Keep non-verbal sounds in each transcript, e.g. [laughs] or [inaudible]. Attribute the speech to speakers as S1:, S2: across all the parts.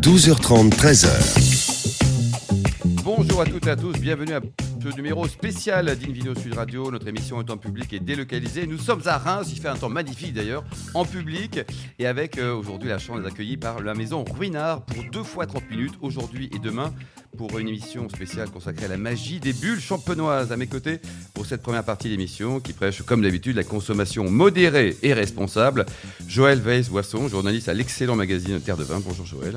S1: 12h30, 13h.
S2: Bonjour à toutes et à tous, bienvenue à numéro spécial d'Invino Sud Radio. Notre émission est en public et délocalisée. Nous sommes à Reims, il fait un temps magnifique d'ailleurs, en public, et avec euh, aujourd'hui la chance d'être accueillis par la maison Ruinard pour deux fois 30 minutes, aujourd'hui et demain, pour une émission spéciale consacrée à la magie des bulles champenoises. À mes côtés, pour cette première partie d'émission, qui prêche comme d'habitude la consommation modérée et responsable, Joël Weiss-Boisson, journaliste à l'excellent magazine Terre de Vin. Bonjour Joël.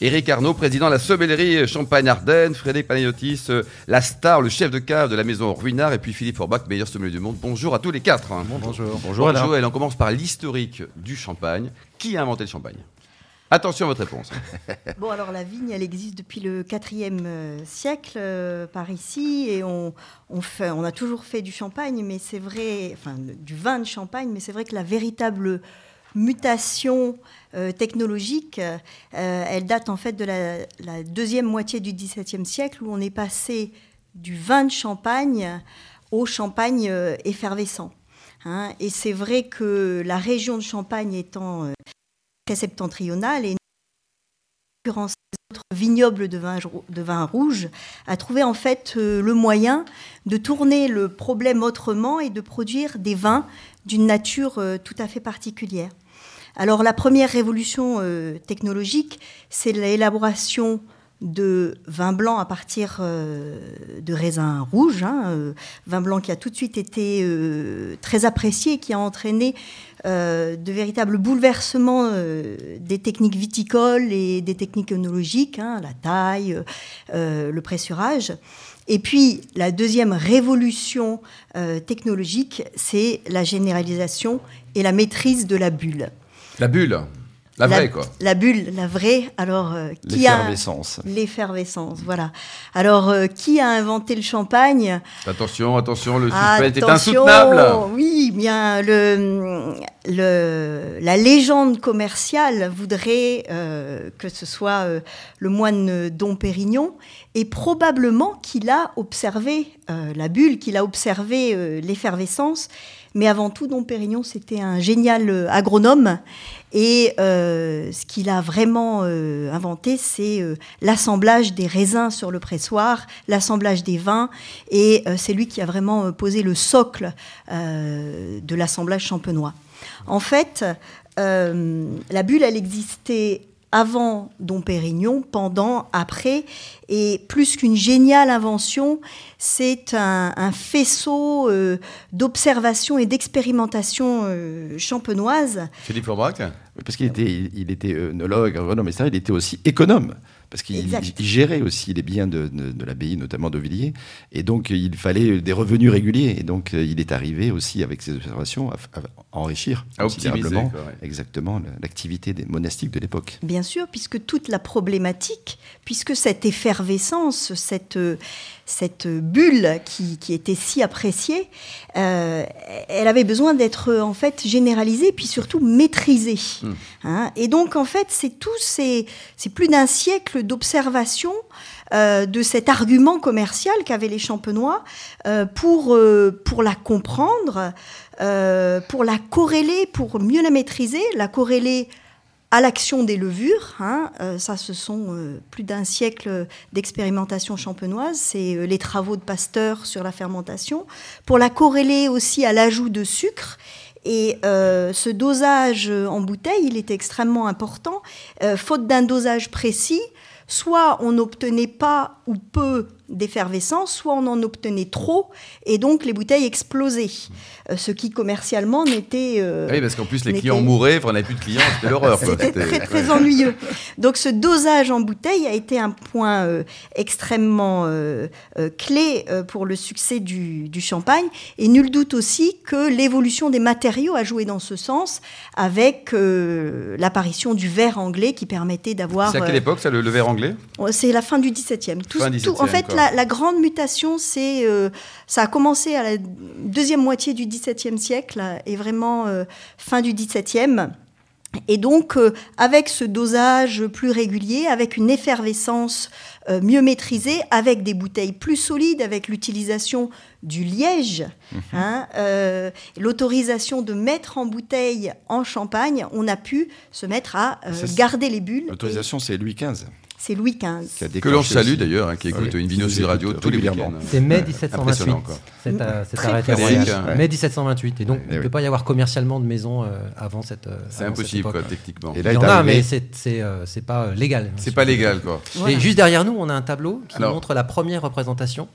S2: Éric Arnaud, président de la sommellerie Champagne-Ardenne, Frédéric Panayotis, euh, la star, le chef de cave de la maison Ruinard, et puis Philippe Forbach, meilleur sommelier du monde. Bonjour à tous les quatre.
S3: Bonjour.
S2: Bonjour Joël, on commence par l'historique du champagne. Qui a inventé le champagne? Attention à votre réponse. [laughs]
S4: Bon, alors la vigne, elle existe depuis le 4e euh, siècle euh, par ici et on, on, fait, on a toujours fait du champagne, mais c'est vrai, enfin du vin de champagne, mais c'est vrai que la véritable mutation euh, technologique, euh, elle date en fait de la, deuxième moitié du XVIIe siècle où on est passé du vin de champagne au champagne euh, effervescent. hein. et c'est vrai que la région de Champagne étant très septentrionale et l'occurrence les autres vignobles de vin, de vin rouge, a trouvé en fait le moyen de tourner le problème autrement et de produire des vins d'une nature euh, tout à fait particulière. Alors la première révolution euh, technologique, c'est l'élaboration de vin blanc à partir euh, de raisins rouges, hein, vin blanc qui a tout de suite été très apprécié, et qui a entraîné de véritables bouleversements des techniques viticoles et des techniques œnologiques, hein, la taille, le pressurage. Et puis la deuxième révolution euh, technologique, c'est la généralisation et la maîtrise de la bulle.
S2: La bulle, la vraie quoi.
S4: La bulle, la vraie. Alors, euh, qui a
S3: L'effervescence.
S4: l'effervescence Voilà. Alors, euh, qui a inventé le champagne?
S2: Attention, attention, le suspense est
S4: Attention,
S2: insoutenable.
S4: Oui, bien le, la légende commerciale voudrait euh, que ce soit euh, le moine Dom Pérignon et probablement qu'il a observé euh, la bulle, qu'il a observé l'effervescence. Mais avant tout, Dom Pérignon, c'était un génial agronome. Et ce qu'il a vraiment inventé, c'est l'assemblage des raisins sur le pressoir, l'assemblage des vins. Et c'est lui qui a vraiment posé le socle de l'assemblage champenois. En fait, euh, la bulle, elle existait avant Dom Pérignon, pendant, après, et plus qu'une géniale invention, c'est un, un faisceau euh, d'observation et d'expérimentation euh, champenoise.
S2: Philippe
S3: Oui, Parce qu'il était, il, était œnologue, agronome, etc. Il était aussi économe. Parce qu'il gérait aussi les biens de, de, de l'abbaye, notamment d'Auvilliers. Et donc, il fallait des revenus réguliers. Et donc, euh, il est arrivé aussi, avec ses observations, à, à enrichir
S2: À
S3: considérablement
S2: quoi, ouais.
S3: exactement la- l'activité des monastiques de l'époque.
S4: Bien sûr, puisque toute la problématique, puisque cette effervescence, cette, euh, cette bulle qui, qui était si appréciée, euh, elle avait besoin d'être en fait généralisée, puis surtout maîtrisée.
S2: Mm.
S4: Hein. Et donc en fait, c'est tout ces, c'est plus d'un siècle d'observation euh, de cet argument commercial qu'avaient les champenois euh, pour, euh, pour la comprendre, pour la corréler, pour mieux la maîtriser, la corréler à l'action des levures. hein. Ça, ce sont plus d'un siècle d'expérimentation champenoise. C'est les travaux de Pasteur sur la fermentation. Pour la corréler aussi à l'ajout de sucre. Et ce dosage en bouteille, il était extrêmement important. Faute d'un dosage précis, soit on n'obtenait pas ou peu d'effervescence, soit on en obtenait trop, et donc les bouteilles explosaient. Euh, ce qui commercialement n'était euh,
S2: Ah Oui, parce qu'en plus les clients mouraient, on n'avait plus de clients, c'était l'horreur.
S4: c'était très très ennuyeux. [laughs] Donc ce dosage en bouteille a été un point euh, extrêmement euh, clé pour le succès du, du champagne. Et nul doute aussi que l'évolution des matériaux a joué dans ce sens avec l'apparition du verre anglais qui permettait d'avoir...
S2: C'est à quelle époque ça, le, le verre anglais?
S4: C'est la fin du XVIIe. Tout,
S2: Fin
S4: tout- en
S2: 17e,
S4: fait,
S2: quoi.
S4: La, la grande mutation, c'est euh, ça a commencé à la deuxième moitié du XVIIe siècle et vraiment euh, fin du XVIIe. Et donc, euh, avec ce dosage plus régulier, avec une effervescence euh, mieux maîtrisée, avec des bouteilles plus solides, avec l'utilisation du liège, hein, euh, l'autorisation de mettre en bouteille en champagne, on a pu se mettre à garder les bulles.
S3: L'autorisation, c'est Louis XV.
S4: C'est Louis XV.
S3: qui a
S2: Que l'on salue d'ailleurs, hein, qui écoute
S3: Oui.
S2: une Sud
S3: nous
S2: Radio tous les week-ends.
S5: C'est mai
S2: Ouais,
S5: 1728.
S2: impressionnant, quoi.
S5: Cet, euh, arrêté.
S2: Ouais.
S5: Mai 1728. Et donc,
S3: Eh
S5: il ne peut pas y avoir commercialement de maison euh, avant cette. euh,
S2: C'est impossible, quoi, techniquement.
S3: Et là
S5: Il y en a, mais c'est c'est, euh, c'est pas légal.
S2: C'est pas légal, quoi.
S5: Et juste derrière nous, on a un tableau qui montre la première représentation.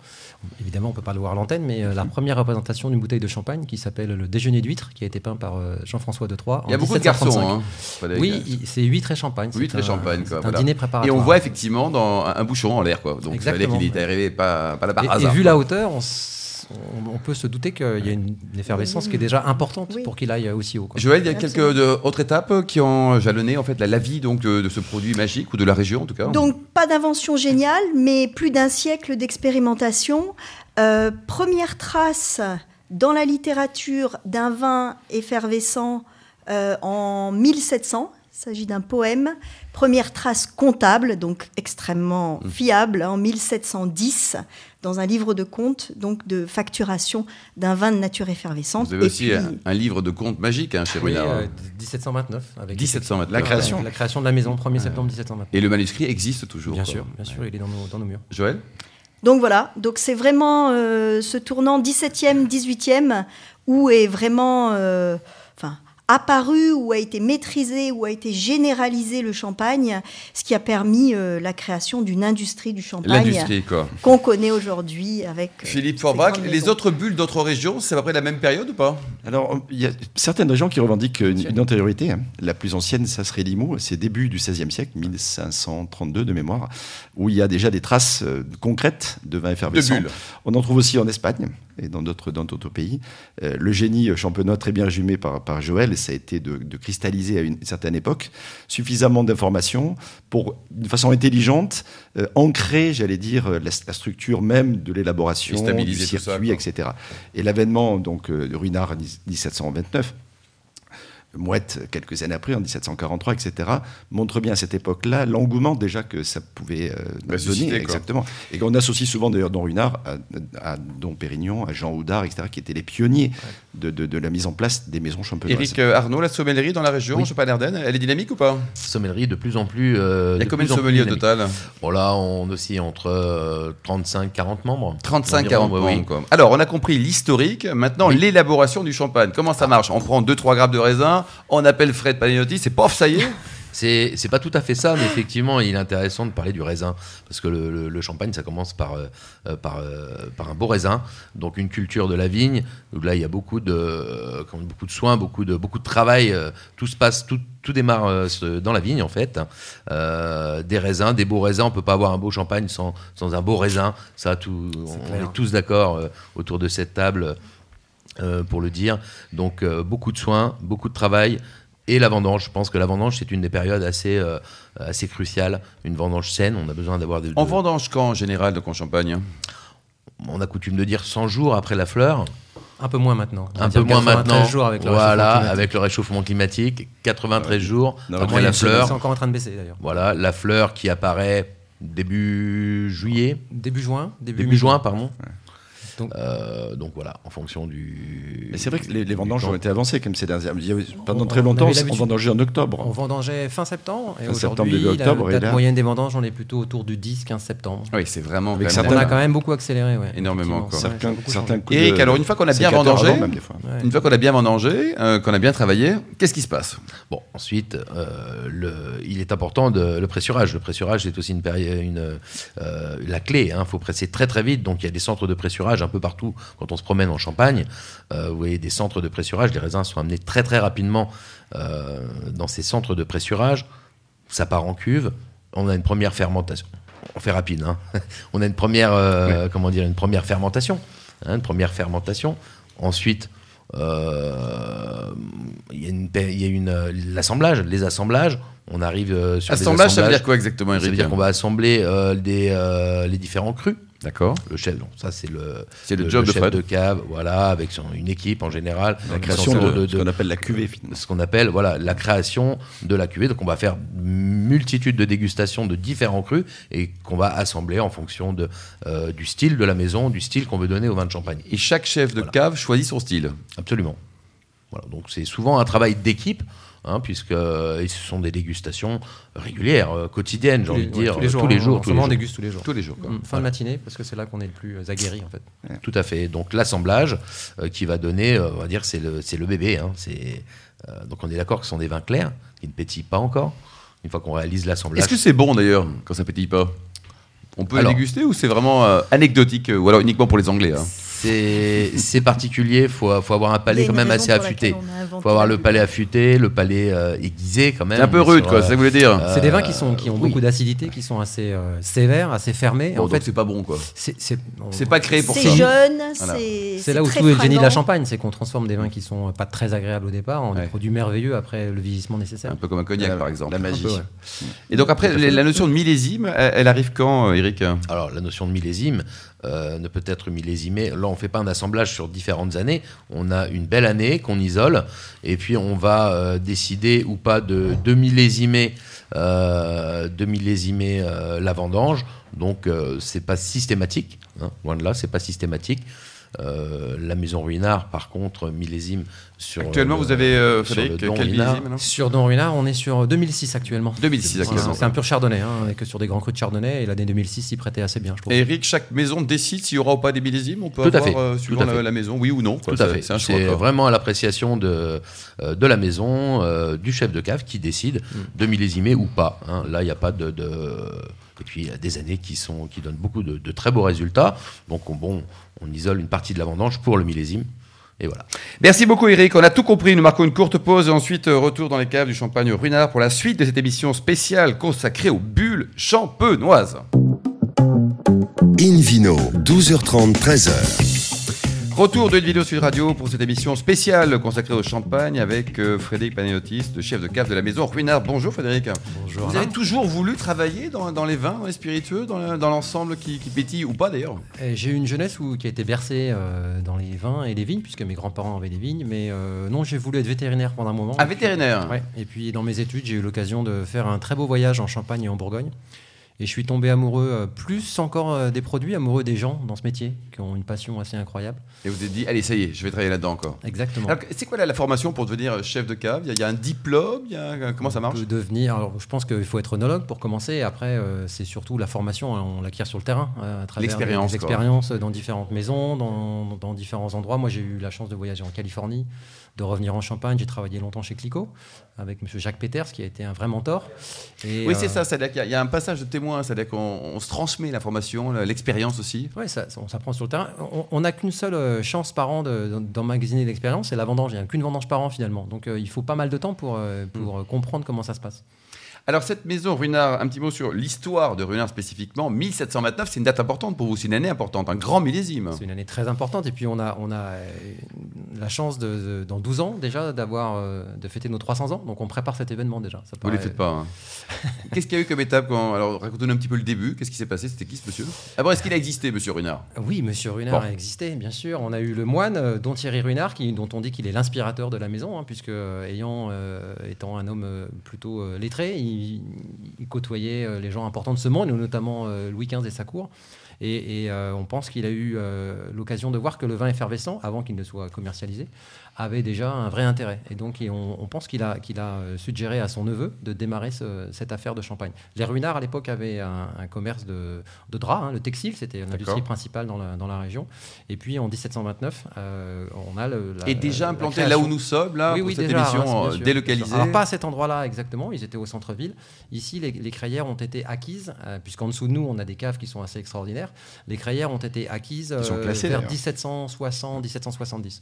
S5: Évidemment, on peut pas le voir à l'antenne, mais euh, la première représentation d'une bouteille de champagne qui s'appelle le Déjeuner d'huîtres, qui a été peint par euh, Jean-François de Troyes.
S2: Il y a
S5: en
S2: beaucoup de garçons,
S5: 1735.
S2: hein.
S5: Oui, c'est huîtres et champagne. C'est
S2: Huîtres et champagne,
S5: c'est
S2: quoi,
S5: Un
S2: voilà.
S5: dîner
S2: Et
S5: préparatoire.
S2: on voit effectivement dans un un bouchon en l'air, quoi. Donc ça veut dire
S5: Exactement.
S2: qu'il est arrivé pas, pas là par
S5: Et, et vu
S2: quoi.
S5: la hauteur, on, s- on- on peut se douter qu'il y a une, effervescence qui est déjà importante
S4: Oui.
S5: pour qu'il aille aussi haut. quoi.
S2: Joël, il y a quelques de- autres étapes qui ont jalonné en fait la, la vie donc de, de ce produit magique ou de la région en tout cas?
S4: Donc, pas d'invention géniale, mais plus d'un siècle d'expérimentation. Euh, première trace dans la littérature d'un vin effervescent euh, en 1700. Il s'agit d'un poème. Première trace comptable, donc extrêmement
S2: Mmh.
S4: fiable, en 1710, dans un livre de comptes, donc de facturation d'un vin de nature effervescente.
S2: Vous avez
S4: Et
S2: aussi
S4: puis-
S2: un, un livre de contes magiques hein, chez
S5: Oui,
S2: Ruinard.
S5: euh, 1729. Avec
S2: 1729.
S3: La création.
S5: La création de la maison, 1er septembre 1729.
S2: Et le manuscrit existe toujours.
S5: Bien
S2: quoi.
S5: sûr, bien sûr, il est dans nos, dans nos murs.
S2: Joël?
S4: Donc voilà, donc c'est vraiment euh, ce tournant 17e, 18e où est vraiment euh, apparu, où a été maîtrisé, où a été généralisé le champagne, ce qui a permis euh, la création d'une industrie du champagne qu'on connaît aujourd'hui avec euh,
S2: Philippe Forbach, les
S4: maisons.
S2: autres bulles d'autres régions, c'est à peu près la même période ou pas?
S3: Alors, il y a certaines régions qui revendiquent une, une antériorité. hein. La plus ancienne, ça serait Limoux. C'est début du XVIe siècle, 1532 de mémoire, où il y a déjà des traces euh, concrètes de vin
S2: De
S3: effervescent.
S2: bulles.
S3: On en trouve aussi en Espagne et dans d'autres dans d'autres pays. Euh, le génie champenois, très bien résumé par, par Joël, ça a été de, de cristalliser à une certaine époque suffisamment d'informations pour, d'une façon intelligente, euh, ancrer, j'allais dire, la, la structure même de l'élaboration, du
S2: ça,
S3: circuit, etc. Et l'avènement donc euh, de Ruinard en 1729 Mouette, quelques années après, en 1743, etc., montre bien à cette époque-là l'engouement déjà que ça pouvait euh,
S2: Bah,
S3: donner.
S2: susciter.
S3: Exactement. Et qu'on associe souvent d'ailleurs Don Runard à, à Don Pérignon, à Jean Houdard, etc., qui étaient les pionniers de, de- de la mise en place des maisons champenoises.
S2: Eric euh, Arnaud, la sommellerie dans la région,
S6: Oui.
S2: Champagne-Ardenne, elle est dynamique ou pas?
S6: Sommellerie de plus en plus. euh,
S2: Il y a
S6: de
S2: combien de sommeliers au total
S6: Bon, là, on oscille entre euh, 35-40 membres.
S2: 35,
S6: Environ,
S2: 40
S6: ouais,
S2: membres,
S6: oui.
S2: quoi. Alors, on a compris l'historique. Maintenant,
S6: Oui.
S2: l'élaboration du champagne. Comment ça marche? On prend 2-3 grammes de raisin, on appelle Fred Palinotti, c'est pof, ça y est
S6: C'est c'est pas tout à fait ça, mais effectivement, il est intéressant de parler du raisin. Parce que le, le- le champagne, ça commence par, euh, euh, par, euh, par un beau raisin. Donc, une culture de la vigne, où là, il y a beaucoup de, euh, beaucoup de soins, beaucoup de, beaucoup de travail. tout se passe, tout, tout démarre dans la vigne, en fait. Des raisins, des beaux raisins. On peut pas avoir un beau champagne sans, sans un beau raisin. Ça, tout, on est tous d'accord autour de cette table. Euh, pour le dire. Donc euh, beaucoup de soins, beaucoup de travail et la vendange. Je pense que la vendange c'est une des périodes assez euh, assez cruciales. Une vendange saine, on a besoin d'avoir de,
S2: On
S6: de-
S2: vendange quand en général, donc en Champagne
S6: on a coutume de dire 100 jours après la fleur,
S5: Un peu moins maintenant. On
S6: un peu moins
S5: 93
S6: maintenant.
S5: jours avec le
S6: voilà,
S5: réchauffement climatique.
S6: avec le réchauffement climatique, 93 jours
S3: Non,
S6: après la fleur.
S5: C'est encore en train de baisser d'ailleurs.
S6: Voilà, la fleur qui apparaît début juillet,
S5: Début juin. Début,
S6: début juin pardon.
S5: Donc-
S6: Euh, donc voilà, en fonction du.
S3: Mais c'est vrai que les, les vendanges ont été avancées comme ces dernières il y avait- Pendant
S5: On-
S3: très
S5: on
S3: longtemps, on
S5: l'habitude.
S3: vendangeait en octobre.
S5: On vendangeait fin septembre et
S3: Fin septembre,
S5: aujourd'hui,
S3: début octobre,
S5: la
S3: et
S5: date
S3: là-
S5: moyenne des vendanges, on est plutôt autour du 10-15 septembre.
S2: Oui, c'est vraiment.
S3: Avec
S5: On a quand même beaucoup accéléré. Ouais,
S2: Énormément, quoi.
S5: Ouais,
S3: certains,
S5: beaucoup
S3: certains coups
S2: Eric,
S3: de-
S2: alors une fois qu'on a bien vendangé,
S3: avant, même, des fois.
S5: Ouais.
S2: une fois qu'on a bien vendangé, euh, qu'on a bien travaillé, qu'est-ce qui se passe?
S6: Bon, ensuite, euh, le, il est important de, le pressurage. Le pressurage, c'est aussi une, euh, la clé. Il faut presser très très vite. Donc, il y a des centres de pressurage un peu partout quand on se promène en Champagne. Euh, vous voyez des centres de pressurage. Les raisins sont amenés très très rapidement euh, dans ces centres de pressurage. Ça part en cuve. On a une première fermentation. On fait rapide. hein. [laughs] on a une première, euh, comment dire, une première fermentation. hein, une première fermentation. Ensuite, il y a, une, pa- il y a une, l'assemblage, les assemblages. On arrive sur des
S2: Assemblage, ça veut
S6: assemblages.
S2: dire quoi exactement,
S6: Ça veut dire qu'on va assembler des, les différents crus.
S2: D'accord.
S6: Le chef, donc ça c'est le,
S2: C'est le job de
S6: chef
S2: Fred.
S6: de cave, voilà, avec son, une équipe en général.
S3: La création de, ce qu'on appelle la cuvée, finalement.
S6: ce qu'on appelle voilà la création de la cuvée. Donc on va faire multitude de dégustations de différents crus et qu'on va assembler en fonction de, euh, du style de la maison, du style qu'on veut donner au vin de champagne.
S2: Et chaque chef de
S6: Voilà.
S2: cave choisit son style.
S6: Absolument. Voilà, donc c'est souvent un travail d'équipe. Hein, puisque euh, ce sont des dégustations régulières, euh, quotidiennes, j'ai envie de dire,
S5: tous les jours.
S6: tous les
S5: hein,
S6: jours, tous les
S5: on
S6: jours.
S5: déguste tous les jours.
S2: Tous les jours. quoi.
S5: Mm, Fin de matinée, parce que c'est là qu'on est le plus euh, aguerri en fait.
S6: Tout à fait. Donc l'assemblage euh, qui va donner, euh, on va dire, c'est le, c'est le bébé. hein. Euh, donc on est d'accord que ce sont des vins clairs qui ne pétillent pas encore. Une fois qu'on réalise l'assemblage.
S2: Est-ce que c'est bon d'ailleurs quand ça pétille pas? On peut
S6: Alors.
S2: le déguster ou c'est vraiment euh, anecdotique euh, ou alors uniquement pour les Anglais hein?
S6: C'est, c'est particulier. Faut, faut avoir un
S4: Il
S6: palais quand même assez affûté.
S4: inventé
S6: Faut avoir le palais affûté, le palais euh, aiguisé quand même.
S2: C'est un peu rude
S6: sur,
S2: quoi,
S6: euh,
S2: c'est ça voulez dire
S6: euh,
S5: C'est des vins qui, sont, qui ont
S6: oui.
S5: beaucoup d'acidité, qui sont assez euh, sévères, assez fermés.
S2: Bon,
S5: en
S2: donc
S5: fait,
S2: c'est pas bon quoi.
S5: c'est c'est-
S2: C'est pas créé pour
S4: C'est
S2: ça.
S4: jeune,
S2: Voilà.
S4: c'est.
S5: c'est là où tout est le génie de la champagne, c'est qu'on transforme des vins qui sont pas très agréables au départ en
S2: Ouais.
S5: des produits merveilleux après le vieillissement nécessaire.
S2: Un peu comme un cognac par exemple.
S3: La magie.
S2: Et donc après, la notion de millésime, elle, arrive quand, euh, Eric?
S6: Alors, la notion de millésime euh, ne peut être millésimée. Là, on ne fait pas un assemblage sur différentes années. On a une belle année qu'on isole, et puis on va euh, décider ou pas de, de millésimer, euh, de millésimer euh, la vendange. Donc, euh, c'est pas systématique. hein. loin de là, c'est pas systématique. Euh, la maison Ruinard, par contre, millésime sur.
S2: Actuellement,
S6: le-
S2: vous avez, euh,
S6: sur
S2: Frédéric,
S6: Don
S2: quel
S6: Ruinard.
S2: millésime
S5: Sur Don Ruinard, on est sur 2006 actuellement.
S2: 2006
S5: Voilà,
S2: actuellement.
S5: C'est un pur chardonnay, hein, on est que sur des grands crus de chardonnay, et l'année 2006 s'y prêtait assez bien, je trouve.
S2: Et Eric, chaque maison décide s'il y aura ou pas des millésimes On peut
S6: Tout à
S2: avoir,
S6: fait.
S2: euh,
S6: Tout
S2: suivant
S6: à
S2: la,
S6: fait.
S2: la maison, oui ou non quoi.
S6: Tout à
S2: C'est-
S6: fait.
S2: C'est
S6: vraiment à l'appréciation de, euh, de la maison, euh, du chef de cave qui décide de millésimer ou pas. hein. Là, il n'y a pas de, de- Et puis, il y a des années qui, sont, qui donnent beaucoup de, de très beaux résultats. Donc, on, bon, on isole une partie de la vendange pour le millésime. Et voilà.
S2: Merci beaucoup Eric, on a tout compris. Nous marquons une courte pause et ensuite euh, retour dans les caves du champagne Ruinard pour la suite de cette émission spéciale consacrée aux bulles champenoises.
S1: Invino, 12h30, 13h.
S2: Retour de vidéo Sud Radio pour cette émission spéciale consacrée au champagne avec euh, Frédéric Panéotis, le chef de cave de la maison Ruinard. Bonjour Frédéric.
S5: Bonjour.
S2: Vous avez toujours voulu travailler dans, dans les vins, dans les spiritueux, dans, le- dans l'ensemble qui, qui pétille ou pas d'ailleurs
S5: Et J'ai eu une jeunesse où, qui a été bercée euh, dans les vins et les vignes, puisque mes grands-parents avaient des vignes, mais euh, non, j'ai voulu être vétérinaire pendant un moment.
S2: Un vétérinaire
S5: Ouais. Et puis dans mes études, j'ai eu l'occasion de faire un très beau voyage en Champagne et en Bourgogne. Et je suis tombé amoureux, euh, plus encore euh, des produits, amoureux des gens dans ce métier, qui ont une passion assez incroyable.
S2: Et vous vous êtes dit, allez, ça y est, je vais travailler là-dedans encore.
S5: Exactement.
S2: C'est quoi la, la formation pour devenir chef de cave? Il y, a, il y a un diplôme? Il y a un- Comment ça marche?
S5: Peut devenir. Alors, je pense qu'il faut être onologue pour commencer. Après, euh, c'est surtout la formation. hein, on l'acquiert sur le terrain, à travers
S2: L'expérience,
S5: des expériences dans différentes maisons, dans, dans différents endroits. Moi, j'ai eu la chance de voyager en Californie, de revenir en Champagne. J'ai travaillé longtemps chez Clicquot avec Monsieur Jacques Peters, qui a été un vrai mentor. Et,
S2: Oui,
S5: euh,
S2: c'est ça, c'est-à-dire qu'il y a- il y a un passage de témoin, c'est-à-dire qu'on on se transmet l'information, l'expérience aussi.
S5: Ouais, ça, on s'apprend sur le terrain. On- n'a qu'une seule euh, chance par an de- d'emmagasiner l'expérience, c'est la vendange. Il n'y a qu'une vendange par an finalement. Donc euh, il faut pas mal de temps pour, euh, pour euh, comprendre comment ça se passe.
S2: Alors, cette maison Ruinard, un petit mot sur l'histoire de Ruinard spécifiquement. 1729, c'est une date importante pour vous, c'est une année importante, un grand millésime.
S5: C'est une année très importante. Et puis on a, on a euh, la chance, de, de- dans 12 ans déjà, d'avoir euh, de fêter nos 300 ans. Donc on prépare cet événement déjà. Ça
S2: Vous ne les
S5: paraît-
S2: faites pas. hein. [laughs] Qu'est-ce qu'il y a eu comme étape quand... Alors, racontez-nous un petit peu le début. Qu'est-ce qui s'est passé? C'était qui ce monsieur? D'abord, est-ce qu'il a existé, monsieur Ruinard?
S5: Oui, Monsieur Runard
S2: Bon.
S5: a existé, bien sûr. On a eu le moine, euh, dont Thierry Runard, qui, dont on dit qu'il est l'inspirateur de la maison, hein, puisque ayant, euh, étant un homme plutôt lettré, il, côtoyait euh, les gens importants de ce monde, notamment euh, Louis XV et sa cour. Et, euh, on pense qu'il a eu l'occasion de voir que le vin effervescent, avant qu'il ne soit commercialisé, avait déjà un vrai intérêt. Et donc, on, on pense qu'il a, qu'il a euh, suggéré à son neveu de démarrer ce- cette affaire de champagne. Les Ruinards, à l'époque, avaient un, un commerce de, de draps, hein, le textile, c'était l'industrie principale dans la, dans la région. Et puis, en 1729, euh, on a le. la-
S2: Et déjà
S5: la
S2: implanté là où nous sommes, là,
S5: oui,
S2: pour
S5: oui,
S2: cette
S5: déjà, Reims,
S2: émission
S5: bien
S2: euh, délocalisée.
S5: Alors, pas à cet endroit-là exactement, ils étaient au centre-ville. Ici, les, les crayères ont été acquises, euh, puisqu'en dessous de nous, on a des caves qui sont assez extraordinaires. Les crayères ont été acquises euh,
S2: classées,
S5: vers
S2: d'ailleurs.
S5: 1760, 1770.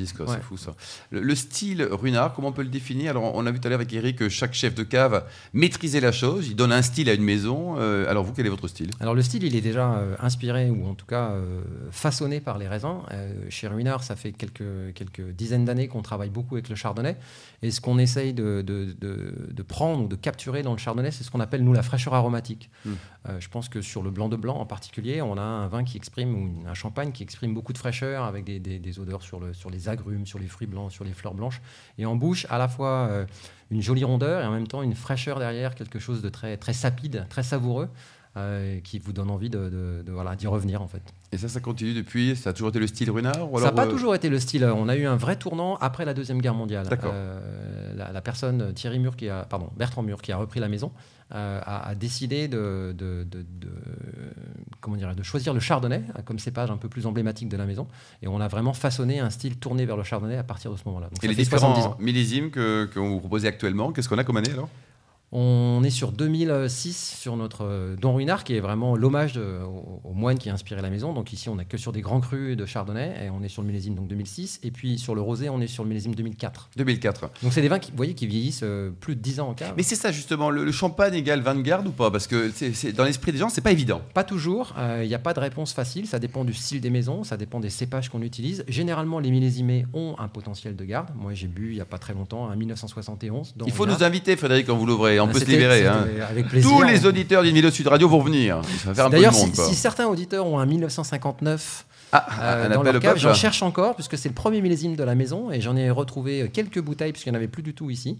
S2: 1770, quoi, c'est fou ça. Le, le style Ruinard, comment on peut le définir? Alors, on a vu tout à l'heure avec Eric que chaque chef de cave maîtrisait la chose, il donne un style à une maison. Euh, alors, vous, quel est votre style?
S5: Alors le style, il est déjà euh, inspiré ou en tout cas euh, façonné par les raisins. Chez Ruinard, ça fait quelques, quelques dizaines d'années qu'on travaille beaucoup avec le chardonnay. Et ce qu'on essaye de, de- de- de prendre ou de capturer dans le chardonnay, c'est ce qu'on appelle nous la fraîcheur aromatique.
S2: Mm.
S5: Euh, je pense que sur le blanc de blanc, blanc en particulier, on a un vin qui exprime, ou un champagne qui exprime beaucoup de fraîcheur, avec des, des- des odeurs sur, le, sur les agrumes, sur les fruits blancs, sur les fleurs blanches. Et en bouche, à la fois euh, une jolie rondeur et en même temps une fraîcheur derrière, quelque chose de très, très sapide, très savoureux, euh, qui vous donne envie de, de- de, voilà, d'y revenir en fait.
S2: Et ça, ça continue depuis Ça a toujours été le style Runard ou
S5: Ça n'a
S2: alors,
S5: pas
S2: euh,
S5: toujours été le style. On a eu un vrai tournant après la Deuxième Guerre mondiale.
S2: D'accord.
S5: Euh, la, la personne, Thierry Mur, qui a, pardon, Bertrand Mur, qui a repris la maison, euh, a, a décidé de, comment dirais, de choisir le chardonnay comme cépage un peu plus emblématique de la maison. Et on a vraiment façonné un style tourné vers le chardonnay à partir de ce moment-là. Donc
S2: Et les
S5: fait 70
S2: différents millésimes que, que vous proposez actuellement, qu'est-ce qu'on a comme année alors?
S5: On est sur 2006 sur notre euh, Don Ruinard, qui est vraiment l'hommage au, au moine qui a inspiré la maison. Donc ici, on n'est que sur des grands crus de Chardonnay, et on est sur le millésime donc 2006. Et puis sur le rosé, on est sur le millésime 2004.
S2: 2004.
S5: Donc c'est des vins qui, vous voyez, qui vieillissent euh, plus de 10 ans en cave.
S2: Mais c'est ça justement, le, le champagne égale vin de garde ou pas? Parce que c'est, c'est- dans l'esprit des gens, c'est pas évident.
S5: Pas toujours, il n'y a pas de réponse facile, ça dépend du style des maisons, ça dépend des cépages qu'on utilise. Généralement, les millésimés ont un potentiel de garde. Moi, j'ai bu il n'y a pas très longtemps un 1971. Don
S2: Il faut
S5: Ruinard.
S2: nous inviter, Frédéric, quand vous l'ouvrez. On peut se libérer. hein.
S5: Avec plaisir.
S2: Tous les auditeurs d'une vidéo Sud Radio vont venir.
S5: D'ailleurs, si certains auditeurs ont un 1959
S2: Ah,
S5: Euh,
S2: un
S5: dans
S2: appel
S5: leur
S2: au
S5: cave, j'en cherche encore puisque c'est le premier millésime de la maison et j'en ai retrouvé quelques bouteilles puisqu'il n'y en avait plus du tout ici.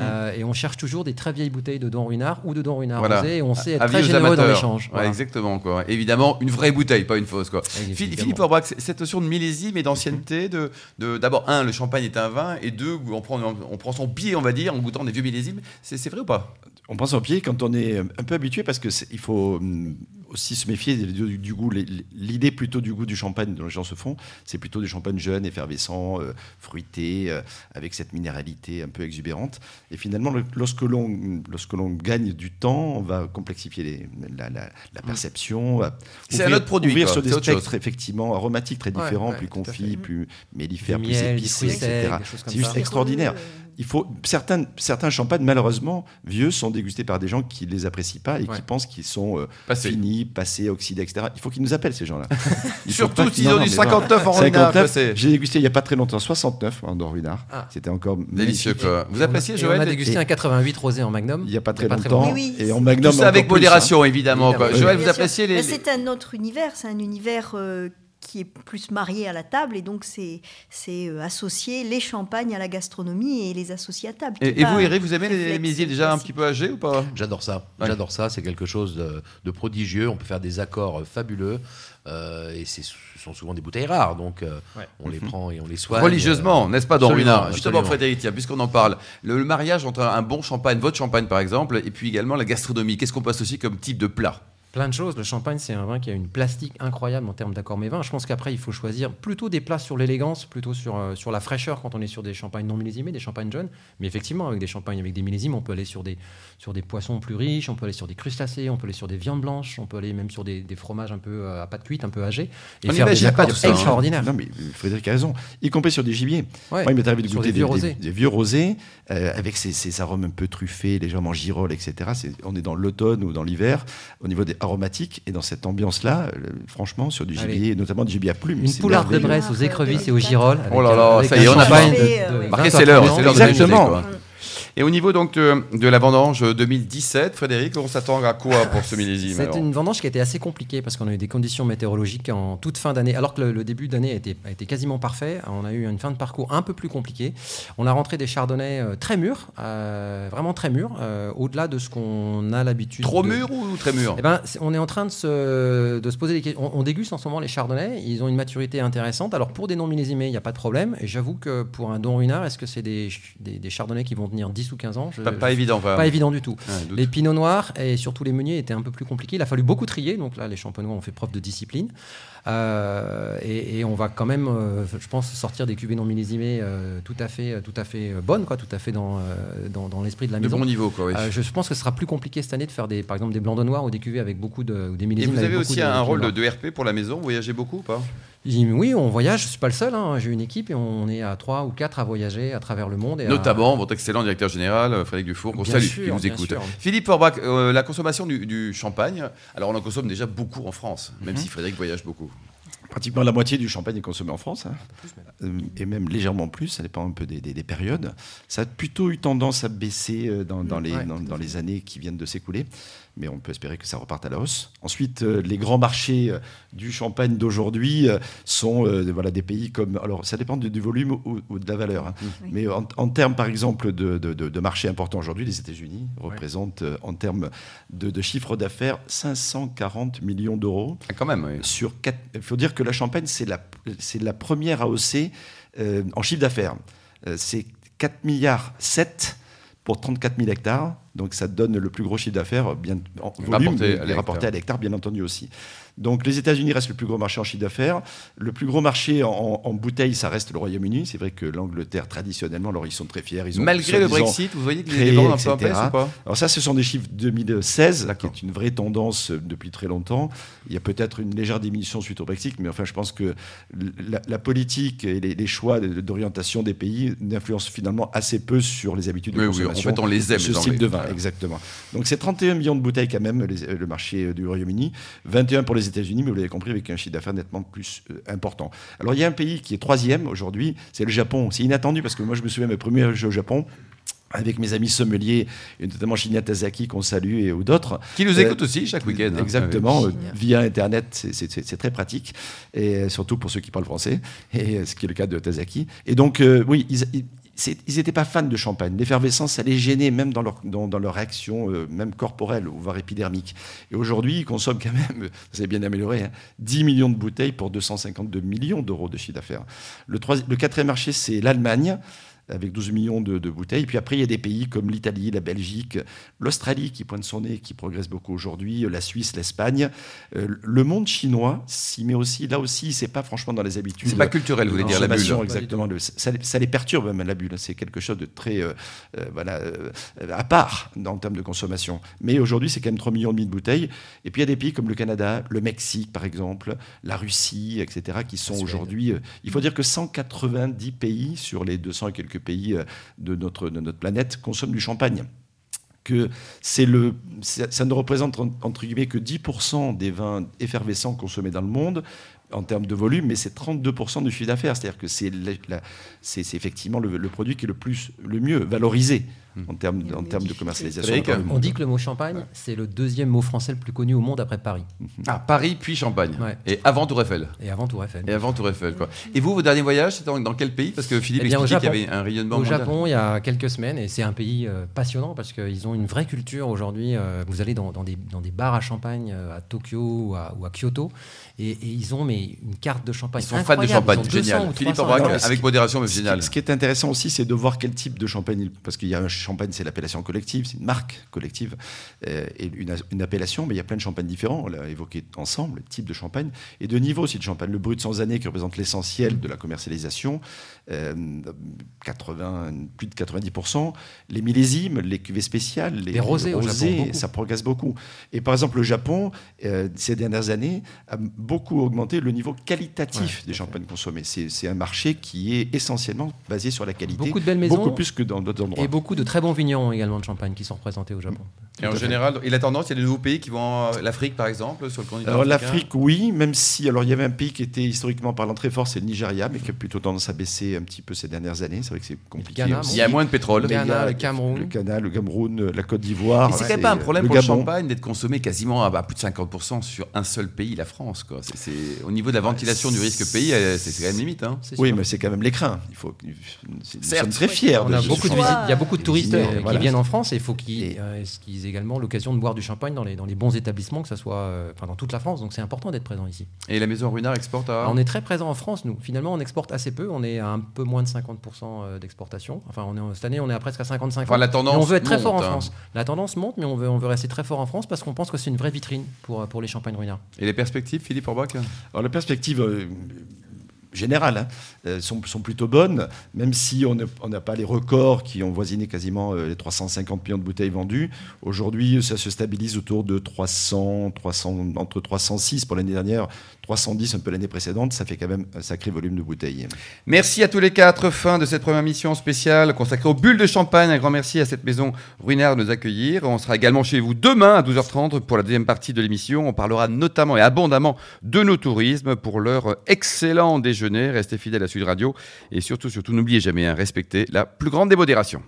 S5: Euh, et on cherche toujours des très vieilles bouteilles de Don Ruinard ou de Don Ruinard
S2: Voilà.
S5: rosé et on sait être
S2: Avis
S5: très généreux dans l'échange.
S2: Ouais,
S5: Voilà.
S2: exactement. Quoi. Évidemment, une vraie bouteille, pas une fausse. Quoi. Philippe Orbach, cette notion de millésime et d'ancienneté, de, d'abord, un, le champagne est un vin, et deux, on prend, on prend son pied, on va dire, en goûtant des vieux millésimes. C'est, vrai ou pas?
S3: On prend son pied quand on est un peu habitué parce que il faut hum, aussi se méfier du, du goût. L'idée plutôt du goût du champagne dont les gens se font, c'est plutôt du champagne jeune, effervescent, euh, fruité, euh, avec cette minéralité un peu exubérante. Et finalement, le- lorsque l'on lorsque l'on gagne du temps, on va complexifier les- la, la- la perception. à
S2: C'est un autre produit,
S3: Ouvrir
S2: quoi.
S3: sur des spectres
S2: chose.
S3: effectivement aromatiques très différents,
S5: ouais,
S3: plus confits,
S5: fait.
S3: plus mellifères,
S5: Du
S3: plus épicés, etc. C'est juste extraordinaire. Il faut certains certains champagnes malheureusement vieux sont dégustés par des gens qui les apprécient pas et
S5: Ouais.
S3: qui pensent qu'ils sont euh,
S2: Passé.
S3: finis, passés, oxydés, etc. Il faut qu'ils nous appellent ces gens-là. [laughs]
S2: Surtout s'ils ont du
S3: mais vraiment.
S2: 59 en Ruinard.
S3: 59,
S2: passé.
S3: J'ai dégusté il y a pas très longtemps 69 en Ruinard.
S5: Ah.
S3: C'était encore
S2: Délicieux. Quoi. Vous appréciez,
S5: et
S2: Joël
S5: On a dégusté
S3: Et-
S5: un 88 rosé en Magnum.
S3: Il y a pas très longtemps
S5: longtemps.
S4: Oui, oui,
S3: et en Magnum
S2: Tout ça avec
S3: hein.
S2: modération, évidemment. Joël, vous appréciez les.
S4: Mais C'est un autre univers, c'est un univers euh, qui est plus marié à la table et donc c'est c'est euh, associer les champagnes à la gastronomie et les associer à table.
S2: Et, vous, Eric, vous aimez les, millésimes déjà un petit peu âgés ou pas?
S6: J'adore ça.
S2: Ouais.
S6: J'adore ça. C'est quelque chose de, de prodigieux. On peut faire des accords fabuleux. euh, et c'est- ce sont souvent des bouteilles rares. Donc, euh,
S5: Ouais.
S6: on les prend et on les soigne.
S2: Religieusement, n'est-ce pas, dans Ruinard Justement. Frédéric, tiens, puisqu'on en parle, le, le mariage entre un bon champagne, votre champagne par exemple, et puis également la gastronomie, qu'est-ce qu'on peut associer comme type de plat?
S5: Plein de choses. Le champagne, c'est un vin qui a une plastique incroyable en termes d'accords mévins. Je pense qu'après, il faut choisir plutôt des plats sur l'élégance, plutôt sur, euh, sur la fraîcheur quand on est sur des champagnes non millésimés, des champagnes jeunes. Mais effectivement, avec des champagnes avec des millésimes, on peut aller sur des, sur des poissons plus riches, on peut aller sur des crustacés, on peut aller sur des viandes blanches, on peut aller même sur des, des fromages un peu euh, à pâte cuite, un peu âgés. Et
S2: On
S5: faire des
S2: pas tout ça, hein.
S5: extraordinaires.
S3: Non, mais Frédéric a raison. Y compris sur des gibiers.
S5: Ouais.
S3: Moi, il m'est arrivé de goûter
S5: des vieux
S3: des,
S5: rosés.
S3: des vieux rosés euh, avec ces, ces arômes un peu truffés, légèrement girolles, etc. On est dans l'automne ou dans l'hiver au niveau des aromatiques et dans cette ambiance-là, euh, franchement, sur du gibier, notamment du gibier à plumes.
S5: Une poularde de. Bresse aux écrevisses et aux girolles.
S2: Oh là là, ça y est, on a
S4: pas- Euh,
S5: 20
S2: c'est l'heure,
S5: heures
S2: c'est l'heure de
S3: Exactement.
S2: Et au niveau donc de, de la vendange 2017, Frédéric, on s'attend à quoi pour ce millésime
S5: C'est une vendange qui a été assez compliquée parce qu'on a eu des conditions météorologiques en toute fin d'année, alors que le, le début d'année a été, a été quasiment parfait. On a eu une fin de parcours un peu plus compliquée. On a rentré des chardonnays euh, très mûrs, euh, vraiment très mûrs, euh, au-delà de ce qu'on a l'habitude.
S2: Trop
S5: de-
S2: mûr ou très mûr
S5: eh ben, on est en train de se, de se poser des questions. On, on déguste en ce moment les chardonnays. Ils ont une maturité intéressante. Alors, pour des non millésimés, il n'y a pas de problème. Et j'avoue que pour un don ruinard, est-ce que c'est des, des chardonnays qui vont tenir 10 ou 15 ans Je-
S2: Pas, pas
S5: je-
S2: évident,
S5: pas évident du tout.
S2: Ouais.
S5: Les pinots noirs et surtout les meuniers étaient un peu plus compliqués. Il a fallu beaucoup trier. Donc là, les champenois ont fait preuve de discipline. Euh, et, et on va quand même, euh, je pense, sortir des cuvées non millésimées euh, tout à fait, tout à fait bonnes, quoi, tout à fait dans, dans, dans l'esprit de la
S2: De
S5: maison.
S2: bon niveau, quoi, oui.
S5: Je pense que ce sera plus compliqué cette année de faire des, par exemple des blancs de noirs ou des cuvées avec beaucoup de ou des
S2: Et
S5: millésimes.
S2: vous
S5: avec
S2: avez aussi
S5: de
S2: un rôle de, de RP pour la maison, vous voyagez beaucoup ou pas?
S5: Dit, Oui, on voyage. Je suis pas le seul. hein. J'ai une équipe et on est à trois ou quatre à voyager à travers le monde. Et à-
S2: Notamment votre excellent directeur général, euh, Frédéric Dufour, qu'on
S5: Bien
S2: salue,
S5: sûr,
S2: qui nous écoute.
S5: sûr.
S2: Philippe Orbach, euh, la consommation du, du champagne, alors on en consomme déjà beaucoup en France, même
S3: Mhm.
S2: si Frédéric voyage beaucoup.
S3: pratiquement la moitié du champagne est consommé en France, hein. Euh, et même légèrement plus, ça dépend un peu des, des- des périodes. Ça a plutôt eu tendance à baisser dans, dans les,
S5: Ouais,
S3: dans, les années qui viennent de s'écouler, mais on peut espérer que ça reparte à la hausse. Ensuite, euh, les grands marchés euh, du champagne d'aujourd'hui euh, sont voilà, des pays comme... Alors, ça dépend du, du volume ou, ou de la valeur, hein.
S4: Oui.
S3: mais en, en termes, par exemple, de, de, de- marchés importants aujourd'hui, les États-Unis représentent, en termes de, de chiffre d'affaires, 540 millions d'euros
S2: Ah, Quand même, oui.
S3: sur quatre- Il faut dire que la Champagne, c'est la, c'est la première AOC euh, en chiffre d'affaires. Euh, c'est 4 milliards 7 pour 34 000 hectares. Donc ça donne le plus gros chiffre d'affaires, bien en volume,
S2: Rapporté à l'hectare.
S3: rapporté à l'hectare, bien entendu aussi. Donc les États-Unis restent le plus gros marché en chiffre d'affaires. Le plus gros marché en, en bouteille, ça reste le Royaume-Uni. C'est vrai que l'Angleterre, traditionnellement, alors ils sont très fiers. Ils ont
S2: Malgré le Brexit, vous voyez que les ventes un peu en baisse ou pas?
S3: Alors ça, ce sont des chiffres 2016, qui est une vraie tendance euh, depuis très longtemps. Il y a peut-être une légère diminution suite au Brexit, mais enfin, je pense que la, la politique et les, les choix d'orientation des pays n'influencent finalement assez peu sur les habitudes de
S2: Oui, oui, en
S3: consommation.
S2: fait, on les aime, les
S3: ce style
S2: Anglais.
S3: de vin, exactement. Donc c'est 31 millions de bouteilles quand même, les- le marché euh, du Royaume-Uni, 21 pour les États-Unis, mais vous l'avez compris, avec un chiffre d'affaires nettement plus euh, important. Alors il y a un pays qui est troisième aujourd'hui, c'est le Japon. C'est inattendu parce que moi je me souviens mes premiers voyages au Japon avec mes amis sommeliers, et notamment Shinya Tazaki qu'on salue et ou d'autres.
S2: Qui nous
S3: Euh,
S2: écoute aussi chaque week-end. hein.
S3: Exactement, euh,
S4: Shinya.
S3: via Internet, c'est- très pratique, et euh, surtout pour ceux qui parlent français, et euh, ce qui est le cas de Tazaki. Et donc, euh, oui, ils- ils c'est- n'étaient pas fans de champagne. L'effervescence, ça les gênait même dans leur, dans, leur réaction, euh, même corporelle, voire épidermique. Et aujourd'hui, ils consomment quand même, [laughs] ça s'est bien amélioré, hein, 10 millions de bouteilles pour 252 millions d'euros de chiffre d'affaires. Le, le quatrième marché, c'est l'Allemagne avec 12 millions de, de bouteilles. Puis après, il y a des pays comme l'Italie, la Belgique, l'Australie qui pointe son nez, qui progresse beaucoup aujourd'hui, la Suisse, l'Espagne. Euh, le monde chinois s'y met aussi. Là aussi, c'est pas franchement dans les habitudes.
S2: C'est pas culturel, vous voulez dire, la bulle.
S3: Consommation, Exactement. Le- ça, les- ça les perturbe même la bulle. C'est quelque chose de très euh, euh, voilà, euh, à part dans, en termes de consommation. Mais aujourd'hui, c'est quand même 3 millions et demi de bouteilles. Et puis il y a des pays comme le Canada, le Mexique par exemple, la Russie, etc., qui sont aujourd'hui. euh, il faut dire que 190 pays sur les 200 et quelques pays euh, de notre, de notre planète consomment du champagne que le, ça ne représente en- entre guillemets que 10% des vins effervescents consommés dans le monde en termes de volume, mais c'est 32% du chiffre d'affaires. C'est-à-dire que c'est effectivement le, le produit qui est le plus, le mieux valorisé en termes, en de commercialisation.
S5: On dit que le mot champagne, c'est le deuxième mot français le plus connu au monde après Paris.
S2: Ah, Paris puis Champagne.
S5: Ouais.
S2: Et avant Tour Eiffel.
S5: Et avant Tour Eiffel.
S2: Et avant Tour Eiffel, quoi. Et vous, vos derniers voyages, c'était dans, dans quel pays? Parce que Philippe
S5: Eh bien,
S2: expliquait qu'il y avait un rayonnement
S5: Au
S2: mondial.
S5: Japon, il y a quelques semaines, et c'est un pays euh, passionnant parce qu'ils ont une vraie culture aujourd'hui. euh, vous allez dans, dans des, dans des bars à champagne euh, à Tokyo ou à, ou à Kyoto, et, et ils ont mais, une carte de champagne.
S2: Ils sont fans de champagne,
S5: Ils ont 200
S2: génial. Philippe
S5: 300
S2: Aubrac, avec modération, mais génial.
S3: Ce qui est intéressant aussi, c'est de voir quel type de champagne, il- parce qu'il y a un champagne, c'est l'appellation collective, c'est une marque collective, euh, et une, appellation, mais il y a plein de champagnes différents, on l'a évoqué ensemble, type de champagne, et de niveau aussi de champagne. Le brut sans année qui représente l'essentiel de la commercialisation, 80, plus de 90%, les millésimes, les cuvées spéciales, les,
S5: Les rosés Japon, beaucoup.
S3: ça progresse beaucoup. Et par exemple, le Japon, euh, ces dernières années, a beaucoup augmenté le niveau qualitatif des champagnes consommés. C'est un marché qui est essentiellement basé sur la qualité.
S5: Beaucoup de belles maisons.
S3: Beaucoup plus que dans d'autres endroits.
S5: Et beaucoup de très bons vignerons également de champagne qui sont représentés au Japon.
S2: Et en général, et la tendance, il y a des nouveaux pays qui vont. euh, L'Afrique, par exemple, sur le continent
S3: Alors l'Afrique, oui, même si alors il y avait un pays qui était historiquement parlant très fort, c'est le Nigeria, mais qui a plutôt tendance à baisser un petit peu ces dernières années. C'est vrai que c'est compliqué.
S5: Ghana.
S2: Il y a moins de pétrole.
S5: Le Ghana, le Cameroun.
S3: le Ghana, le Cameroun, la Côte d'Ivoire.
S2: C'est quand même pas un problème
S3: le
S2: pour le champagne d'être consommé quasiment à plus de 50% sur un seul pays, la France. Quoi. Au niveau de la ventilation du risque pays, c'est, quand même limite. Hein.
S3: Oui, mais c'est quand même l'écrin. Il faut.
S2: Certes.
S3: très fiers.
S5: On
S3: de
S5: a
S3: ce
S5: beaucoup de
S3: champagne.
S5: visi- il y a beaucoup de touristes euh, qui
S3: voilà.
S5: viennent en France et il faut qu'ils euh, qu'ils aient également l'occasion de boire du champagne dans les, dans les bons établissements, que ce soit euh, enfin, dans toute la France. Donc c'est important d'être présent ici.
S2: Et la maison Ruinard exporte à.
S5: Alors, on est très présent en France, nous. Finalement, on exporte assez peu. On est à un peu moins de 50% euh, d'exportation. Enfin, on est, cette année, on est à presque à 55%.
S2: Enfin, la tendance
S5: on veut être très
S2: monte,
S5: fort en
S2: hein.
S5: France. La tendance monte, mais on veut, on veut rester très fort en France parce qu'on pense que c'est une vraie vitrine pour, pour les champagnes ruinards.
S2: Et les perspectives, Philippe Orbach?
S3: Alors la perspective, euh, générales hein, euh, sont, plutôt bonnes, même si on n'a pas les records qui ont voisiné quasiment euh, les 350 millions de bouteilles vendues. Aujourd'hui, ça se stabilise autour de 300, 300 entre 306 pour l'année dernière, 310 un peu l'année précédente. Ça fait quand même un sacré volume de bouteilles.
S2: Merci à tous les quatre. Fin de cette première mission spéciale consacrée aux bulles de champagne. Un grand merci à cette maison Ruinard de nous accueillir. On sera également chez vous demain à 12h30 pour la deuxième partie de l'émission. On parlera notamment et abondamment de nos tourismes pour leur excellent déjeuner. Restez fidèles à Sud Radio et surtout, surtout, n'oubliez jamais, hein, respecter la plus grande démodération.